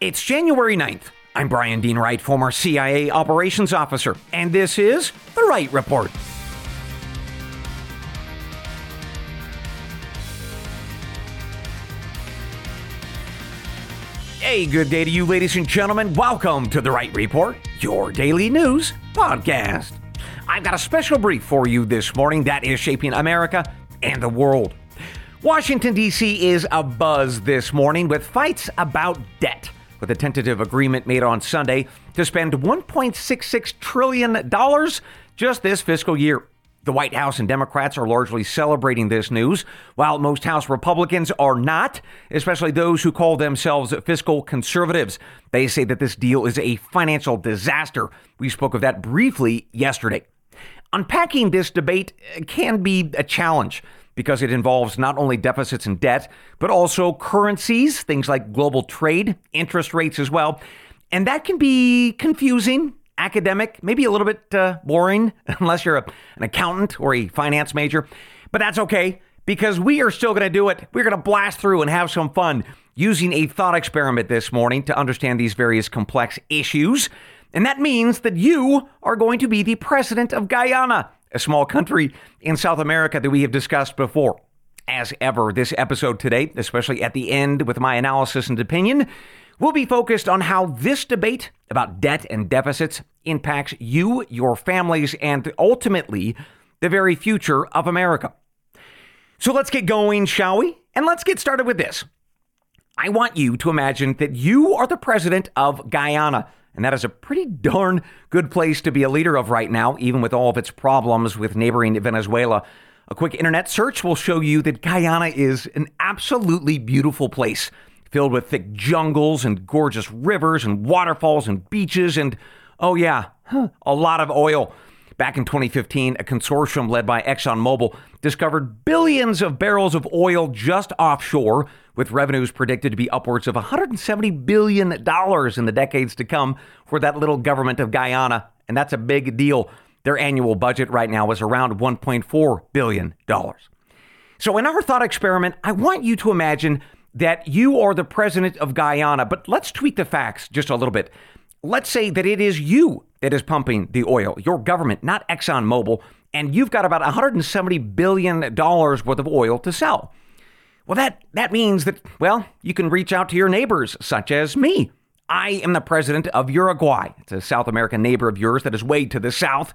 It's January 9th. I'm Bryan Dean Wright, former CIA operations officer, and this is The Wright Report. Hey, good day to you, ladies and gentlemen. Welcome to The Wright Report, your daily news podcast. I've got a special brief for you this morning that is shaping America and the world. Washington, D.C. is abuzz this morning with fights about debt with a tentative agreement made on Sunday to spend $1.66 trillion just this fiscal year. The White House and Democrats are largely celebrating this news, while most House Republicans are not, especially those who call themselves fiscal conservatives. They say that this deal is a financial disaster. We spoke of that briefly yesterday. Unpacking this debate can be a challenge because it involves not only deficits and debt, but also currencies, things like global trade, interest rates as well. And that can be confusing, academic, maybe a little bit uh, boring, unless you're a, an accountant or a finance major. But that's okay because we are still going to do it. We're going to blast through and have some fun using a thought experiment this morning to understand these various complex issues. And that means that you are going to be the president of Guyana a small country in South America that we have discussed before. As ever, this episode today, especially at the end with my analysis and opinion, will be focused on how this debate about debt and deficits impacts you, your families, and ultimately the very future of America. So let's get going, shall we? And let's get started with this. I want you to imagine that you are the president of Guyana. And that is a pretty darn good place to be a leader of right now, even with all of its problems with neighboring Venezuela. A quick internet search will show you that Guyana is an absolutely beautiful place, filled with thick jungles and gorgeous rivers and waterfalls and beaches and, oh yeah, a lot of oil. Back in 2015, a consortium led by ExxonMobil discovered billions of barrels of oil just offshore, with revenues predicted to be upwards of $170 billion in the decades to come for that little government of Guyana. And that's a big deal. Their annual budget right now is around $1.4 billion. So, in our thought experiment, I want you to imagine that you are the president of Guyana, but let's tweak the facts just a little bit. Let's say that it is you that is pumping the oil, your government, not ExxonMobil, and you've got about $170 billion worth of oil to sell. Well, that, that means that, well, you can reach out to your neighbors, such as me. I am the president of Uruguay. It's a South American neighbor of yours that is way to the south.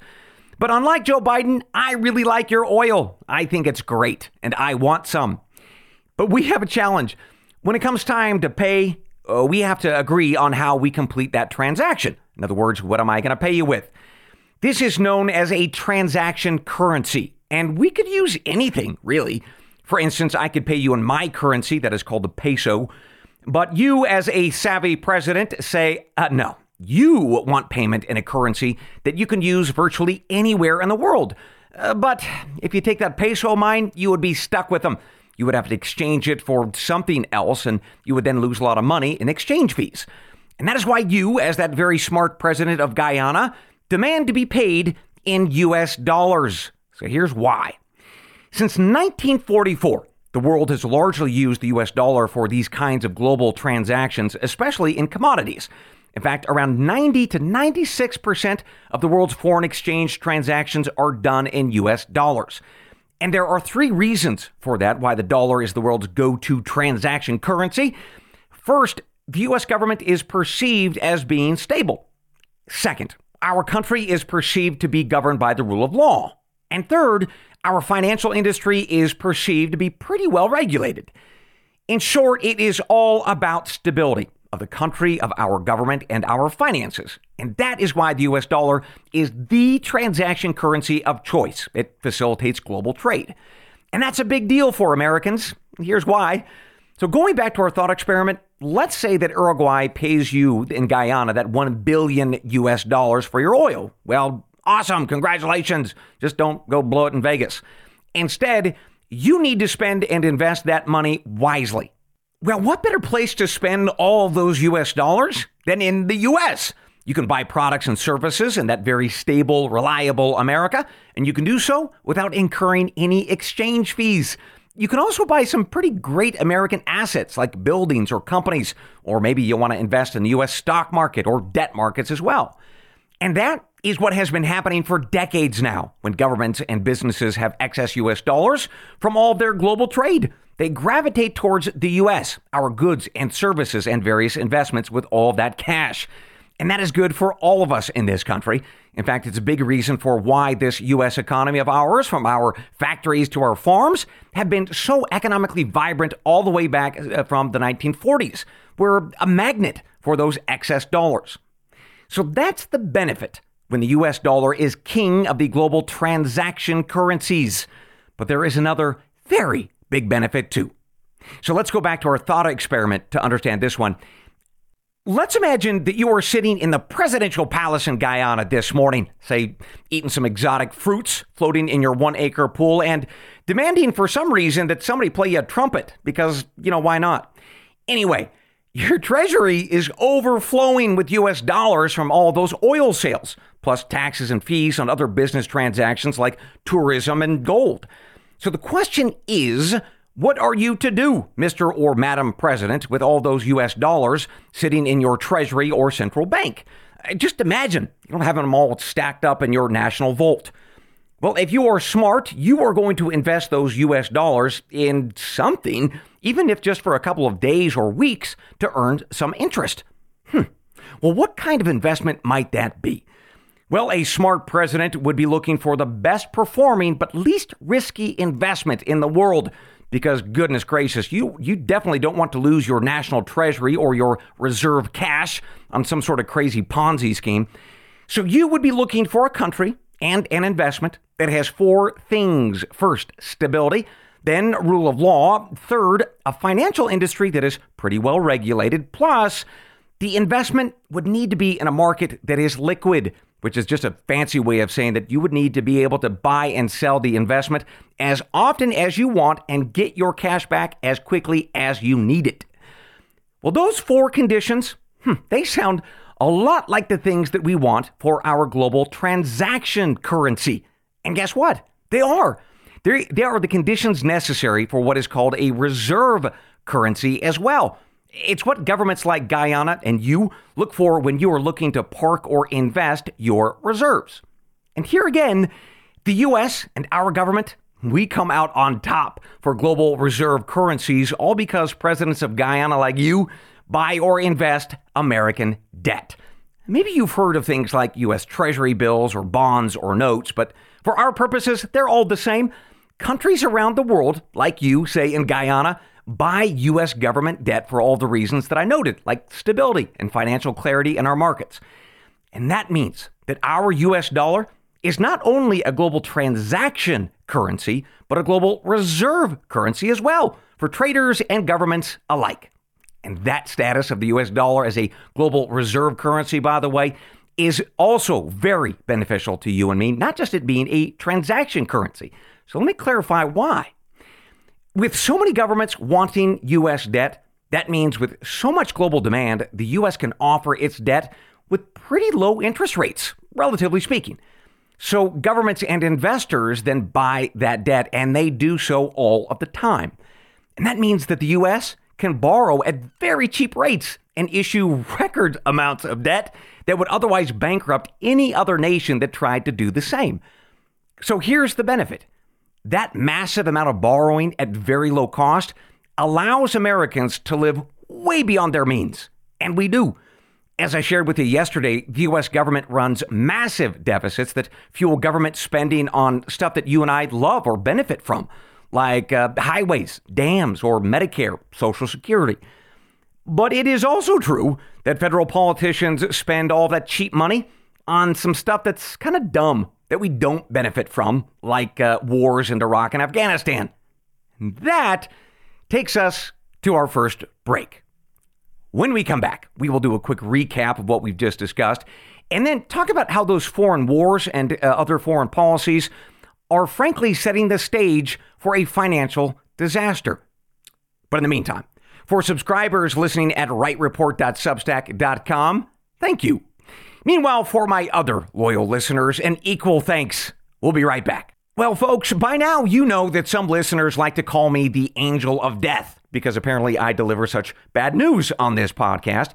But unlike Joe Biden, I really like your oil. I think it's great, and I want some. But we have a challenge. When it comes time to pay, uh, we have to agree on how we complete that transaction. In other words, what am I going to pay you with? This is known as a transaction currency, and we could use anything, really. For instance, I could pay you in my currency, that is called the peso, but you, as a savvy president, say, uh, no, you want payment in a currency that you can use virtually anywhere in the world. Uh, but if you take that peso of mine, you would be stuck with them. You would have to exchange it for something else, and you would then lose a lot of money in exchange fees. And that is why you, as that very smart president of Guyana, demand to be paid in US dollars. So here's why. Since 1944, the world has largely used the US dollar for these kinds of global transactions, especially in commodities. In fact, around 90 to 96% of the world's foreign exchange transactions are done in US dollars. And there are three reasons for that why the dollar is the world's go to transaction currency. First, the US government is perceived as being stable. Second, our country is perceived to be governed by the rule of law. And third, our financial industry is perceived to be pretty well regulated. In short, it is all about stability of the country, of our government, and our finances. And that is why the US dollar is the transaction currency of choice. It facilitates global trade. And that's a big deal for Americans. Here's why. So, going back to our thought experiment, let's say that Uruguay pays you in Guyana that 1 billion US dollars for your oil. Well, awesome, congratulations. Just don't go blow it in Vegas. Instead, you need to spend and invest that money wisely. Well, what better place to spend all those US dollars than in the US? You can buy products and services in that very stable, reliable America, and you can do so without incurring any exchange fees. you can also buy some pretty great American assets like buildings or companies, or maybe you want to invest in the US stock market or debt markets as well. And that is what has been happening for decades now when governments and businesses have excess US dollars from all of their global trade. They gravitate towards the US, our goods and services, and various investments with all that cash. And that is good for all of us in this country. In fact, it's a big reason for why this U.S. economy of ours, from our factories to our farms, have been so economically vibrant all the way back uh, from the 1940s. We're a magnet for those excess dollars. So that's the benefit when the US dollar is king of the global transaction currencies. But there is another very big benefit too. So let's go back to our thought experiment to understand this one. Let's imagine that you are sitting in the presidential palace in Guyana this morning, say, eating some exotic fruits, floating in your one acre pool, and demanding for some reason that somebody play you a trumpet, because, you know, why not? Anyway, your treasury is overflowing with US dollars from all those oil sales, plus taxes and fees on other business transactions like tourism and gold. So the question is, what are you to do, Mr. or Madam President, with all those US dollars sitting in your treasury or central bank? Uh, just imagine you don't have them all stacked up in your national vault. Well, if you are smart, you are going to invest those US dollars in something, even if just for a couple of days or weeks, to earn some interest. Hmm. Well, what kind of investment might that be? Well, a smart president would be looking for the best performing but least risky investment in the world because goodness gracious, you you definitely don't want to lose your national treasury or your reserve cash on some sort of crazy Ponzi scheme. So you would be looking for a country and an investment that has four things. First, stability, then rule of law, third, a financial industry that is pretty well regulated, plus the investment would need to be in a market that is liquid which is just a fancy way of saying that you would need to be able to buy and sell the investment as often as you want and get your cash back as quickly as you need it. Well, those four conditions, hmm, they sound a lot like the things that we want for our global transaction currency. And guess what? They are. They, they are the conditions necessary for what is called a reserve currency as well. It's what governments like Guyana and you look for when you are looking to park or invest your reserves. And here again, the US and our government, we come out on top for global reserve currencies, all because presidents of Guyana like you buy or invest American debt. Maybe you've heard of things like US Treasury bills or bonds or notes, but for our purposes, they're all the same. Countries around the world, like you, say in Guyana, buy U.S. government debt for all the reasons that I noted, like stability and financial clarity in our markets. And that means that our U.S. dollar is not only a global transaction currency, but a global reserve currency as well for traders and governments alike. And that status of the US dollar as a global reserve currency, by the way, is also very beneficial to you and me, not just it being a transaction currency. So let me clarify why. With so many governments wanting U.S. debt, that means with so much global demand, the U.S. can offer its debt with pretty low interest rates, relatively speaking. So governments and investors then buy that debt, and they do so all of the time. And that means that the U.S. can borrow at very cheap rates and issue record amounts of debt that would otherwise bankrupt any other nation that tried to do the same. So here's the benefit that massive amount of borrowing at very low cost allows Americans to live way beyond their means. And we do. As I shared with you yesterday, the US government runs massive deficits that fuel government spending on stuff that you and I love or benefit from, like uh, highways, dams, or Medicare, Social Security. But it is also true that federal politicians spend all that cheap money on some stuff that's kind of dumb that we don't benefit from, like uh, wars in Iraq and Afghanistan. That takes us to our first break. When we come back, we will do a quick recap of what we've just discussed and then talk about how those foreign wars and uh, other foreign policies are frankly setting the stage for a financial disaster. But in the meantime, for subscribers listening at wrightreport.substack.com, thank you Meanwhile, for my other loyal listeners, an equal thanks. We'll be right back. Well, folks, by now you know that some listeners like to call me the angel of death because apparently I deliver such bad news on this podcast.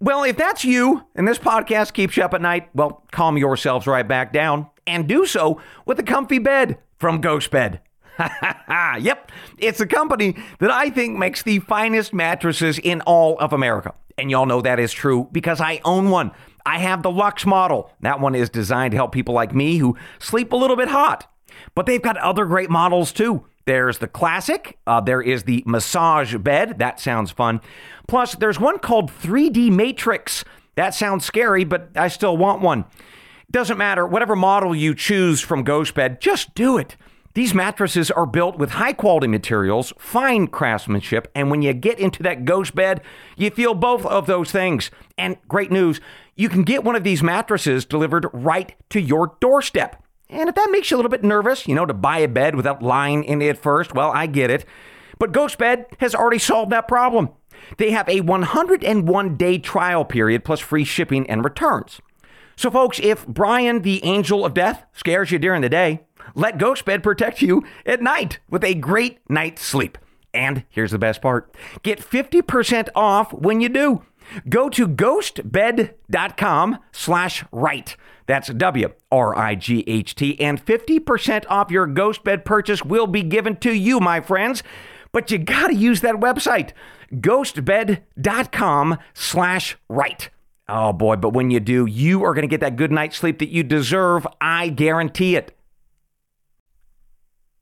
Well, if that's you and this podcast keeps you up at night, well, calm yourselves right back down and do so with a comfy bed from Ghost Bed. yep, it's a company that I think makes the finest mattresses in all of America. And y'all know that is true because I own one. I have the Lux model. That one is designed to help people like me who sleep a little bit hot. But they've got other great models too. There's the classic, uh, there is the massage bed. That sounds fun. Plus, there's one called 3D Matrix. That sounds scary, but I still want one. Doesn't matter, whatever model you choose from Ghost Bed, just do it. These mattresses are built with high quality materials, fine craftsmanship, and when you get into that ghost bed, you feel both of those things. And great news, you can get one of these mattresses delivered right to your doorstep. And if that makes you a little bit nervous, you know, to buy a bed without lying in it first, well, I get it. But GhostBed has already solved that problem. They have a 101 day trial period plus free shipping and returns. So, folks, if Bryan, the angel of death, scares you during the day, let GhostBed protect you at night with a great night's sleep. And here's the best part get 50% off when you do. Go to ghostbed.com slash wright. That's W R I G H T. And 50% off your Ghost Bed purchase will be given to you, my friends. But you got to use that website, ghostbed.com slash wright. Oh boy, but when you do, you are going to get that good night's sleep that you deserve. I guarantee it.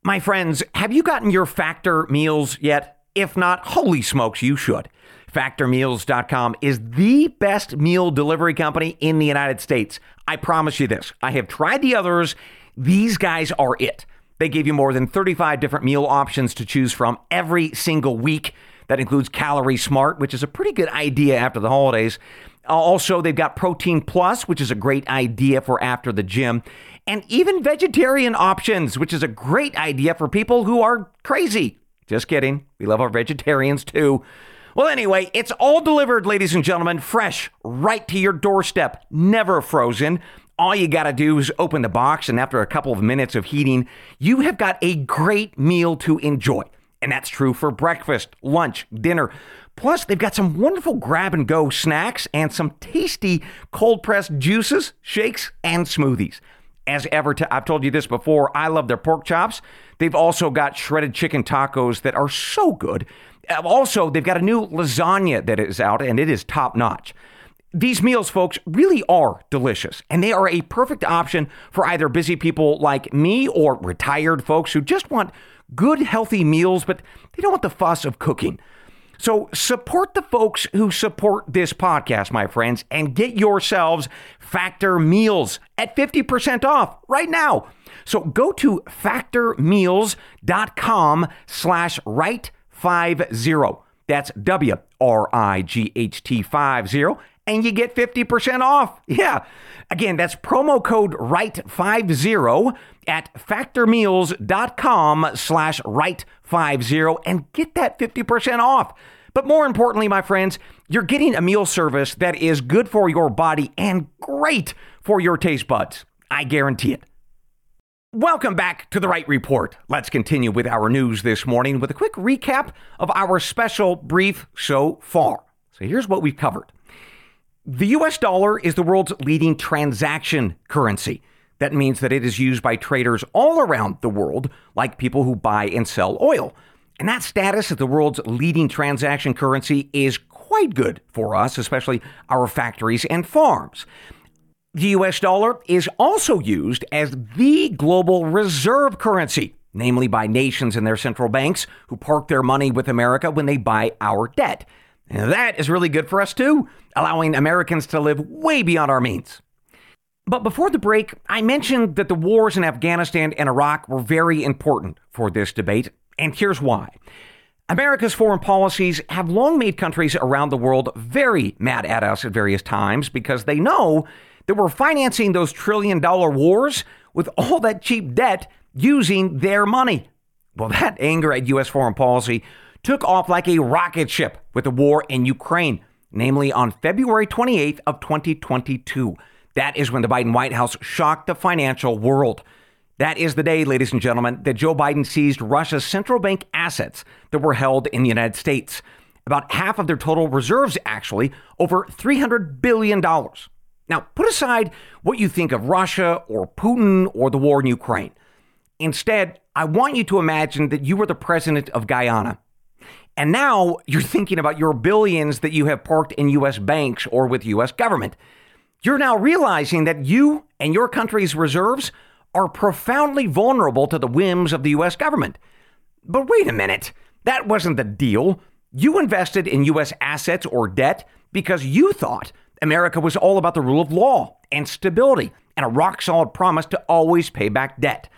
My friends, have you gotten your Factor meals yet? If not, holy smokes, you should. FactorMeals.com is the best meal delivery company in the United States. I promise you this. I have tried the others. These guys are it. They give you more than 35 different meal options to choose from every single week. That includes Calorie Smart, which is a pretty good idea after the holidays. Uh, also, they've got Protein Plus, which is a great idea for after the gym, and even vegetarian options, which is a great idea for people who are crazy. Just kidding. We love our vegetarians too. Well, anyway, it's all delivered, ladies and gentlemen, fresh, right to your doorstep, never frozen. All you got to do is open the box, and after a couple of minutes of heating, you have got a great meal to enjoy. And that's true for breakfast, lunch, dinner. Plus, they've got some wonderful grab and go snacks and some tasty cold pressed juices, shakes, and smoothies. As ever, I've told you this before, I love their pork chops. They've also got shredded chicken tacos that are so good. Uh, also, they've got a new lasagna that is out, and it is top notch. These meals, folks, really are delicious, and they are a perfect option for either busy people like me or retired folks who just want good, healthy meals, but they don't want the fuss of cooking. So support the folks who support this podcast, my friends, and get yourselves Factor Meals at 50% off right now. So go to factormeals.com slash wright five zero. That's W R I G H T five zero, and you get 50% off. Yeah. Again, that's promo code wright50 at factormeals.com slash wright50 and get that 50% off. But more importantly, my friends, you're getting a meal service that is good for your body and great for your taste buds. I guarantee it. Welcome back to the Wright Report. Let's continue with our news this morning with a quick recap of our special brief so far. So here's what we've covered. The US dollar is the world's leading transaction currency. That means that it is used by traders all around the world, like people who buy and sell oil. And that status as the world's leading transaction currency is quite good for us, especially our factories and farms. The US dollar is also used as the global reserve currency, namely by nations and their central banks who park their money with America when they buy our debt. And that is really good for us too, allowing Americans to live way beyond our means. But before the break, I mentioned that the wars in Afghanistan and Iraq were very important for this debate, and here's why. America's foreign policies have long made countries around the world very mad at us at various times because they know that we're financing those trillion dollar wars with all that cheap debt using their money. Well, that anger at U.S. foreign policy took off like a rocket ship with the war in Ukraine, namely on February 28th of 2022. That is when the Biden White House shocked the financial world. That is the day, ladies and gentlemen, that Joe Biden seized Russia's central bank assets that were held in the United States. About half of their total reserves, actually, over $300 billion. Now, put aside what you think of Russia or Putin or the war in Ukraine. Instead, I want you to imagine that you were the president of Guyana. And now you're thinking about your billions that you have parked in U.S. banks or with U.S. government. You're now realizing that you and your country's reserves are profoundly vulnerable to the whims of the U.S. government. But wait a minute, that wasn't the deal. You invested in U.S. assets or debt because you thought America was all about the rule of law and stability and a rock solid promise to always pay back debt.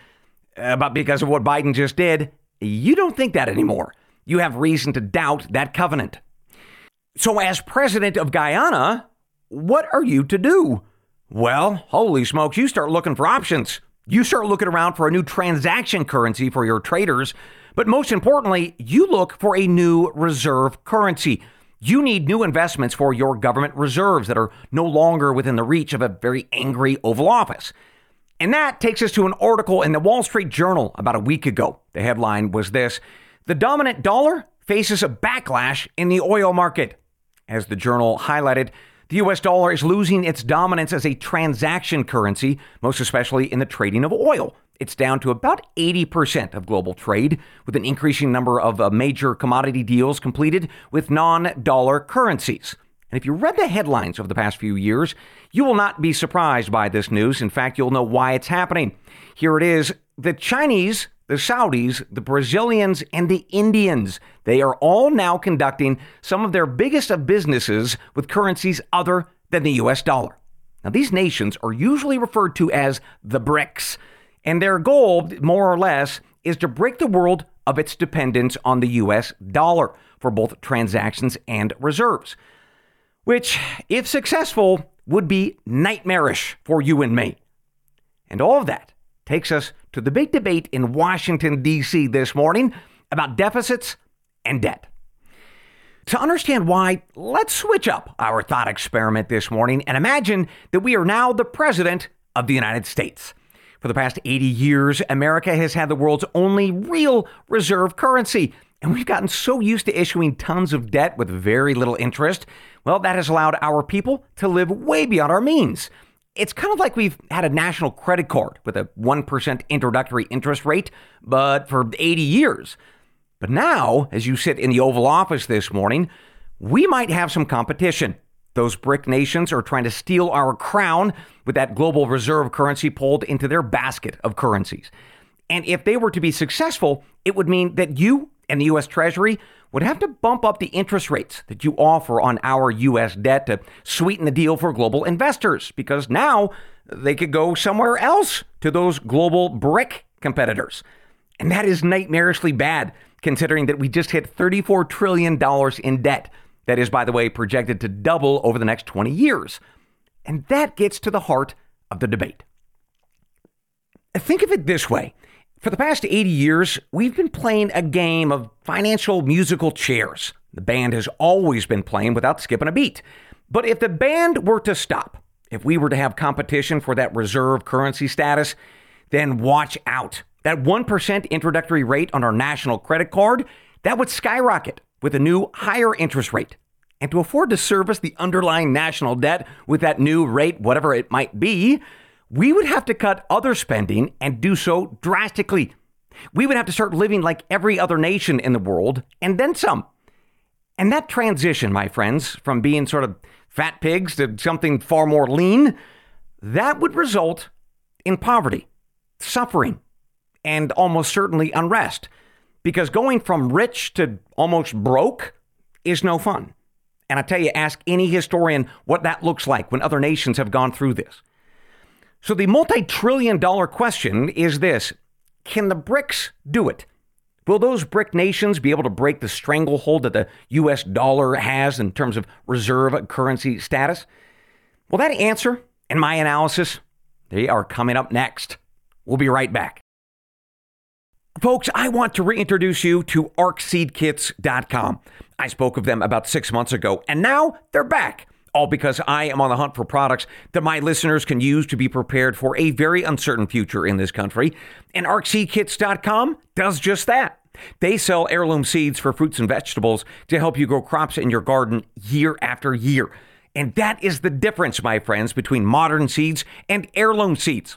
Uh, but because of what Biden just did, you don't think that anymore. You have reason to doubt that covenant. So, as president of Guyana, what are you to do? Well, holy smokes, you start looking for options. You start looking around for a new transaction currency for your traders. But most importantly, you look for a new reserve currency. You need new investments for your government reserves that are no longer within the reach of a very angry Oval Office. And that takes us to an article in the Wall Street Journal about a week ago. The headline was this The dominant dollar faces a backlash in the oil market. As the journal highlighted, the US dollar is losing its dominance as a transaction currency, most especially in the trading of oil. It's down to about 80% of global trade, with an increasing number of uh, major commodity deals completed with non dollar currencies. And if you read the headlines over the past few years, you will not be surprised by this news. In fact, you'll know why it's happening. Here it is the Chinese, the Saudis, the Brazilians, and the Indians. They are all now conducting some of their biggest of businesses with currencies other than the US dollar. Now, these nations are usually referred to as the BRICS. And their goal, more or less, is to break the world of its dependence on the US dollar for both transactions and reserves, which, if successful, would be nightmarish for you and me. And all of that takes us to the big debate in Washington, D.C. this morning about deficits and debt. To understand why, let's switch up our thought experiment this morning and imagine that we are now the President of the United States. For the past 80 years, America has had the world's only real reserve currency. And we've gotten so used to issuing tons of debt with very little interest. Well, that has allowed our people to live way beyond our means. It's kind of like we've had a national credit card with a 1% introductory interest rate, but for 80 years. But now, as you sit in the Oval Office this morning, we might have some competition. Those BRIC nations are trying to steal our crown with that global reserve currency pulled into their basket of currencies. And if they were to be successful, it would mean that you and the U.S. Treasury would have to bump up the interest rates that you offer on our U.S. debt to sweeten the deal for global investors, because now they could go somewhere else to those global BRIC competitors. And that is nightmarishly bad, considering that we just hit $34 trillion in debt that is, by the way, projected to double over the next 20 years. And that gets to the heart of the debate. Think of it this way. For the past 80 years, we've been playing a game of financial musical chairs. The band has always been playing without skipping a beat. But if the band were to stop, if we were to have competition for that reserve currency status, then watch out. That 1% introductory rate on our national credit card, that would skyrocket with a new higher interest rate. And to afford to service the underlying national debt with that new rate, whatever it might be, we would have to cut other spending and do so drastically. We would have to start living like every other nation in the world and then some. And that transition, my friends, from being sort of fat pigs to something far more lean, that would result in poverty, suffering, and almost certainly unrest. Because going from rich to almost broke is no fun. And I tell you, ask any historian what that looks like when other nations have gone through this. So the multi trillion dollar question is this Can the BRICS do it? Will those BRIC nations be able to break the stranglehold that the US dollar has in terms of reserve currency status? Well, that answer and my analysis, they are coming up next. We'll be right back. Folks, I want to reintroduce you to ArkSeedKits.com. I spoke of them about six months ago, and now they're back all because I am on the hunt for products that my listeners can use to be prepared for a very uncertain future in this country. And ArkSeedKits.com does just that. They sell heirloom seeds for fruits and vegetables to help you grow crops in your garden year after year. And that is the difference, my friends, between modern seeds and heirloom seeds.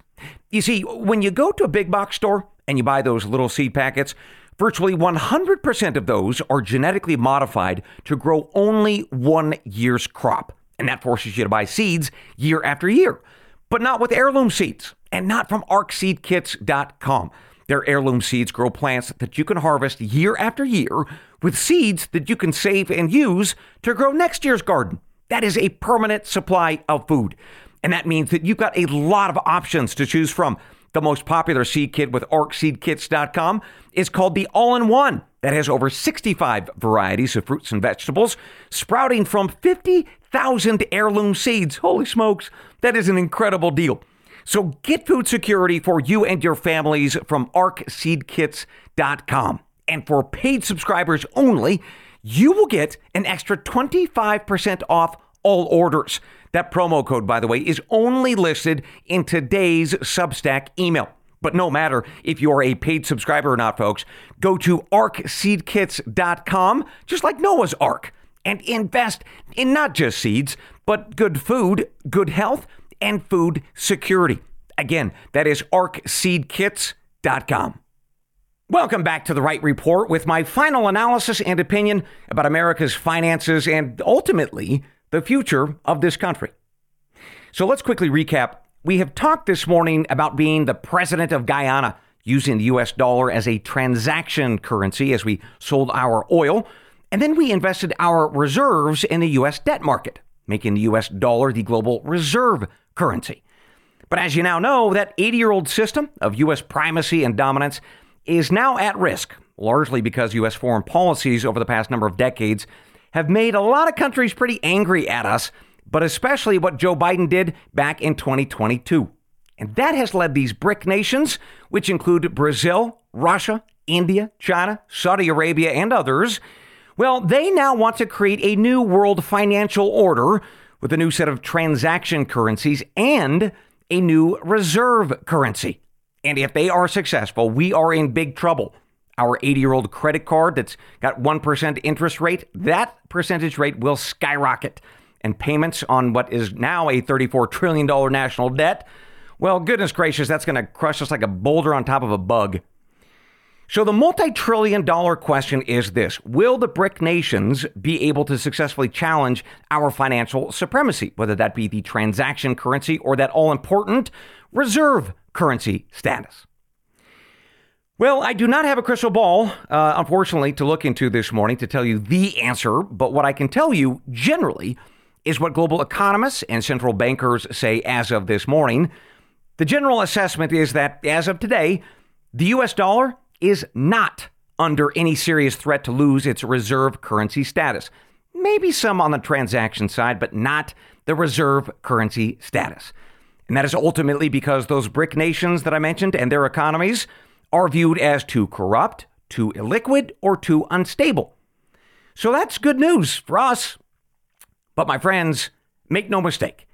You see, when you go to a big box store and you buy those little seed packets, virtually 100% of those are genetically modified to grow only one year's crop. And that forces you to buy seeds year after year. But not with heirloom seeds and not from arkseedkits.com. Their heirloom seeds grow plants that you can harvest year after year with seeds that you can save and use to grow next year's garden. That is a permanent supply of food. And that means that you've got a lot of options to choose from. The most popular seed kit with arkseedkits.com is called the All in One, that has over 65 varieties of fruits and vegetables, sprouting from 50,000 heirloom seeds. Holy smokes, that is an incredible deal. So get food security for you and your families from arkseedkits.com. And for paid subscribers only, you will get an extra 25% off all orders. That promo code, by the way, is only listed in today's Substack email. But no matter if you're a paid subscriber or not, folks, go to arkseedkits.com, just like Noah's Ark, and invest in not just seeds, but good food, good health, and food security. Again, that is arkseedkits.com. Welcome back to the Wright Report with my final analysis and opinion about America's finances and ultimately the future of this country. So let's quickly recap. We have talked this morning about being the president of Guyana, using the US dollar as a transaction currency as we sold our oil. And then we invested our reserves in the US debt market, making the US dollar the global reserve currency. But as you now know, that 80 year old system of U.S. primacy and dominance is now at risk, largely because U.S. foreign policies over the past number of decades have made a lot of countries pretty angry at us, but especially what Joe Biden did back in 2022. And that has led these BRIC nations, which include Brazil, Russia, India, China, Saudi Arabia, and others, well, they now want to create a new world financial order with a new set of transaction currencies and a new reserve currency. And if they are successful, we are in big trouble. Our 80 year old credit card that's got 1% interest rate, that percentage rate will skyrocket. And payments on what is now a $34 trillion national debt, well, goodness gracious, that's going to crush us like a boulder on top of a bug. So, the multi trillion dollar question is this Will the BRIC nations be able to successfully challenge our financial supremacy, whether that be the transaction currency or that all important reserve currency status? Well, I do not have a crystal ball, uh, unfortunately, to look into this morning to tell you the answer, but what I can tell you generally is what global economists and central bankers say as of this morning. The general assessment is that as of today, the US dollar is not under any serious threat to lose its reserve currency status. Maybe some on the transaction side, but not the reserve currency status. And that is ultimately because those BRIC nations that I mentioned and their economies are viewed as too corrupt, too illiquid, or too unstable. So that's good news for us. But my friends, make no mistake,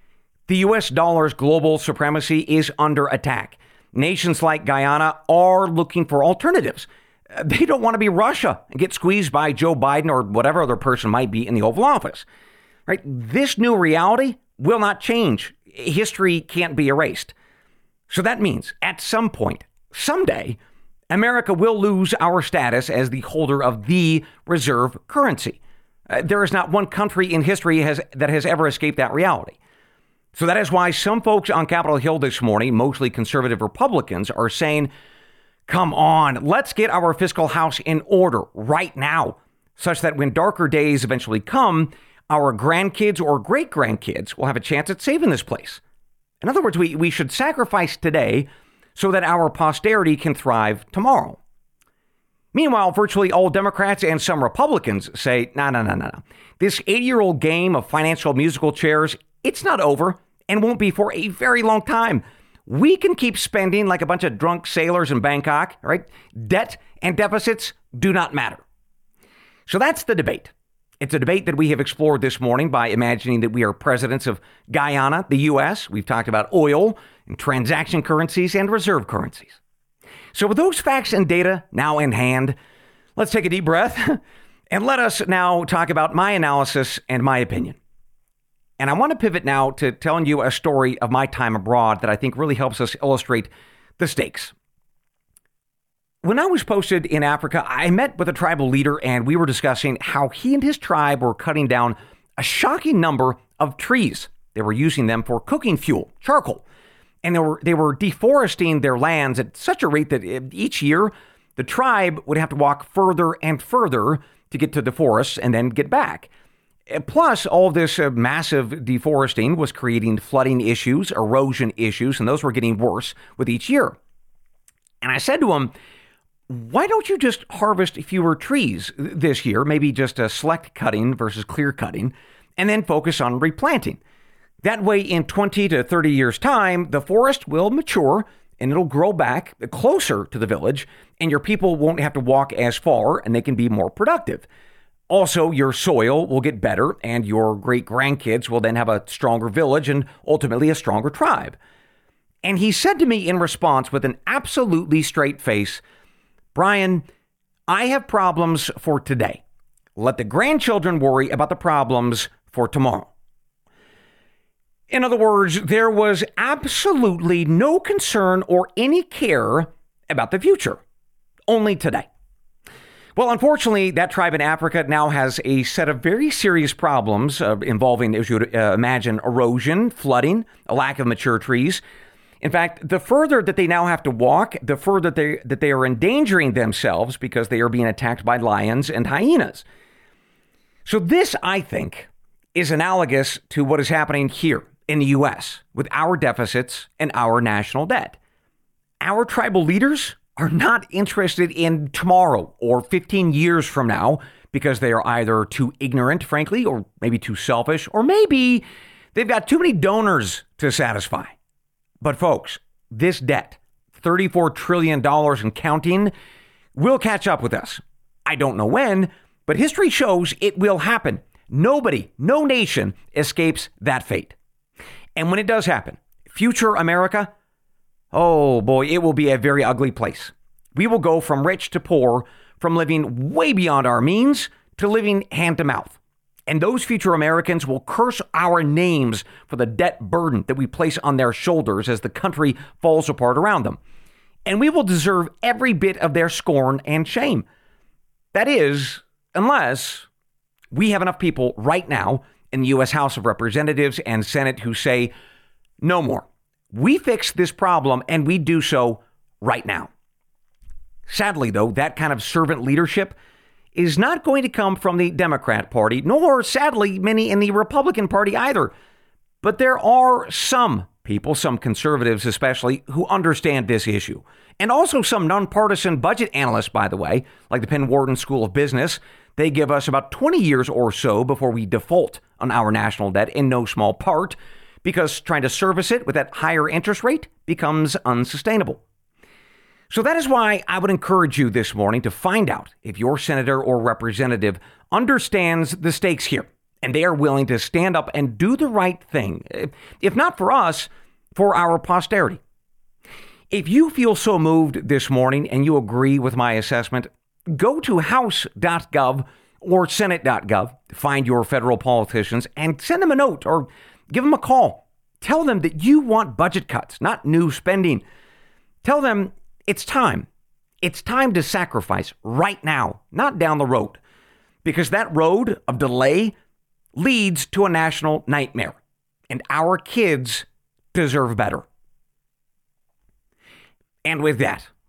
the US dollar's global supremacy is under attack. Nations like Guyana are looking for alternatives. They don't want to be Russia and get squeezed by Joe Biden or whatever other person might be in the Oval Office. Right? This new reality will not change. History can't be erased. So that means at some point, someday, America will lose our status as the holder of the reserve currency. Uh, there is not one country in history has, that has ever escaped that reality. So that is why some folks on Capitol Hill this morning, mostly conservative Republicans, are saying, come on, let's get our fiscal house in order right now, such that when darker days eventually come, our grandkids or great grandkids will have a chance at saving this place. In other words, we, we should sacrifice today so that our posterity can thrive tomorrow. Meanwhile, virtually all Democrats and some Republicans say, no, no, no, no, no. This 80 year old game of financial musical chairs, it's not over and won't be for a very long time. We can keep spending like a bunch of drunk sailors in Bangkok, right? Debt and deficits do not matter. So that's the debate. It's a debate that we have explored this morning by imagining that we are presidents of Guyana, the U.S. We've talked about oil and transaction currencies and reserve currencies. So, with those facts and data now in hand, let's take a deep breath and let us now talk about my analysis and my opinion. And I want to pivot now to telling you a story of my time abroad that I think really helps us illustrate the stakes. When I was posted in Africa, I met with a tribal leader and we were discussing how he and his tribe were cutting down a shocking number of trees. They were using them for cooking fuel, charcoal. And they were, they were deforesting their lands at such a rate that eh, each year the tribe would have to walk further and further to get to the forests and then get back. Eh, plus, all this uh, massive deforesting was creating flooding issues, erosion issues, and those were getting worse with each year. And I said to him, why don't you just harvest fewer trees this year, maybe just a select cutting versus clear cutting, and then focus on replanting? That way, in 20 to 30 years' time, the forest will mature and it'll grow back closer to the village, and your people won't have to walk as far and they can be more productive. Also, your soil will get better, and your great grandkids will then have a stronger village and ultimately a stronger tribe. And he said to me in response with an absolutely straight face, Bryan, I have problems for today. Let the grandchildren worry about the problems for tomorrow. In other words, there was absolutely no concern or any care about the future, only today. Well, unfortunately, that tribe in Africa now has a set of very serious problems uh, involving, as you would uh, imagine, erosion, flooding, a lack of mature trees. In fact, the further that they now have to walk, the further they, that they are endangering themselves because they are being attacked by lions and hyenas. So, this, I think, is analogous to what is happening here in the U.S. with our deficits and our national debt. Our tribal leaders are not interested in tomorrow or 15 years from now because they are either too ignorant, frankly, or maybe too selfish, or maybe they've got too many donors to satisfy. But, folks, this debt, $34 trillion and counting, will catch up with us. I don't know when, but history shows it will happen. Nobody, no nation escapes that fate. And when it does happen, future America Oh boy, it will be a very ugly place. We will go from rich to poor, from living way beyond our means to living hand to mouth. And those future Americans will curse our names for the debt burden that we place on their shoulders as the country falls apart around them. And we will deserve every bit of their scorn and shame. That is, unless we have enough people right now in the U.S. House of Representatives and Senate who say, no more. We fix this problem and we do so right now. Sadly, though, that kind of servant leadership is not going to come from the Democrat Party, nor, sadly, many in the Republican Party either. But there are some people, some conservatives especially, who understand this issue. And also some nonpartisan budget analysts, by the way, like the Penn Wharton School of Business. They give us about 20 years or so before we default on our national debt in no small part because trying to service it with that higher interest rate becomes unsustainable. So that is why I would encourage you this morning to find out if your senator or representative understands the stakes here and they are willing to stand up and do the right thing, if not for us, for our posterity. If you feel so moved this morning and you agree with my assessment, go to house.gov or senate.gov, find your federal politicians, and send them a note or Give them a call. Tell them that you want budget cuts, not new spending. Tell them it's time. It's time to sacrifice right now, not down the road, because that road of delay leads to a national nightmare, and our kids deserve better. And with that,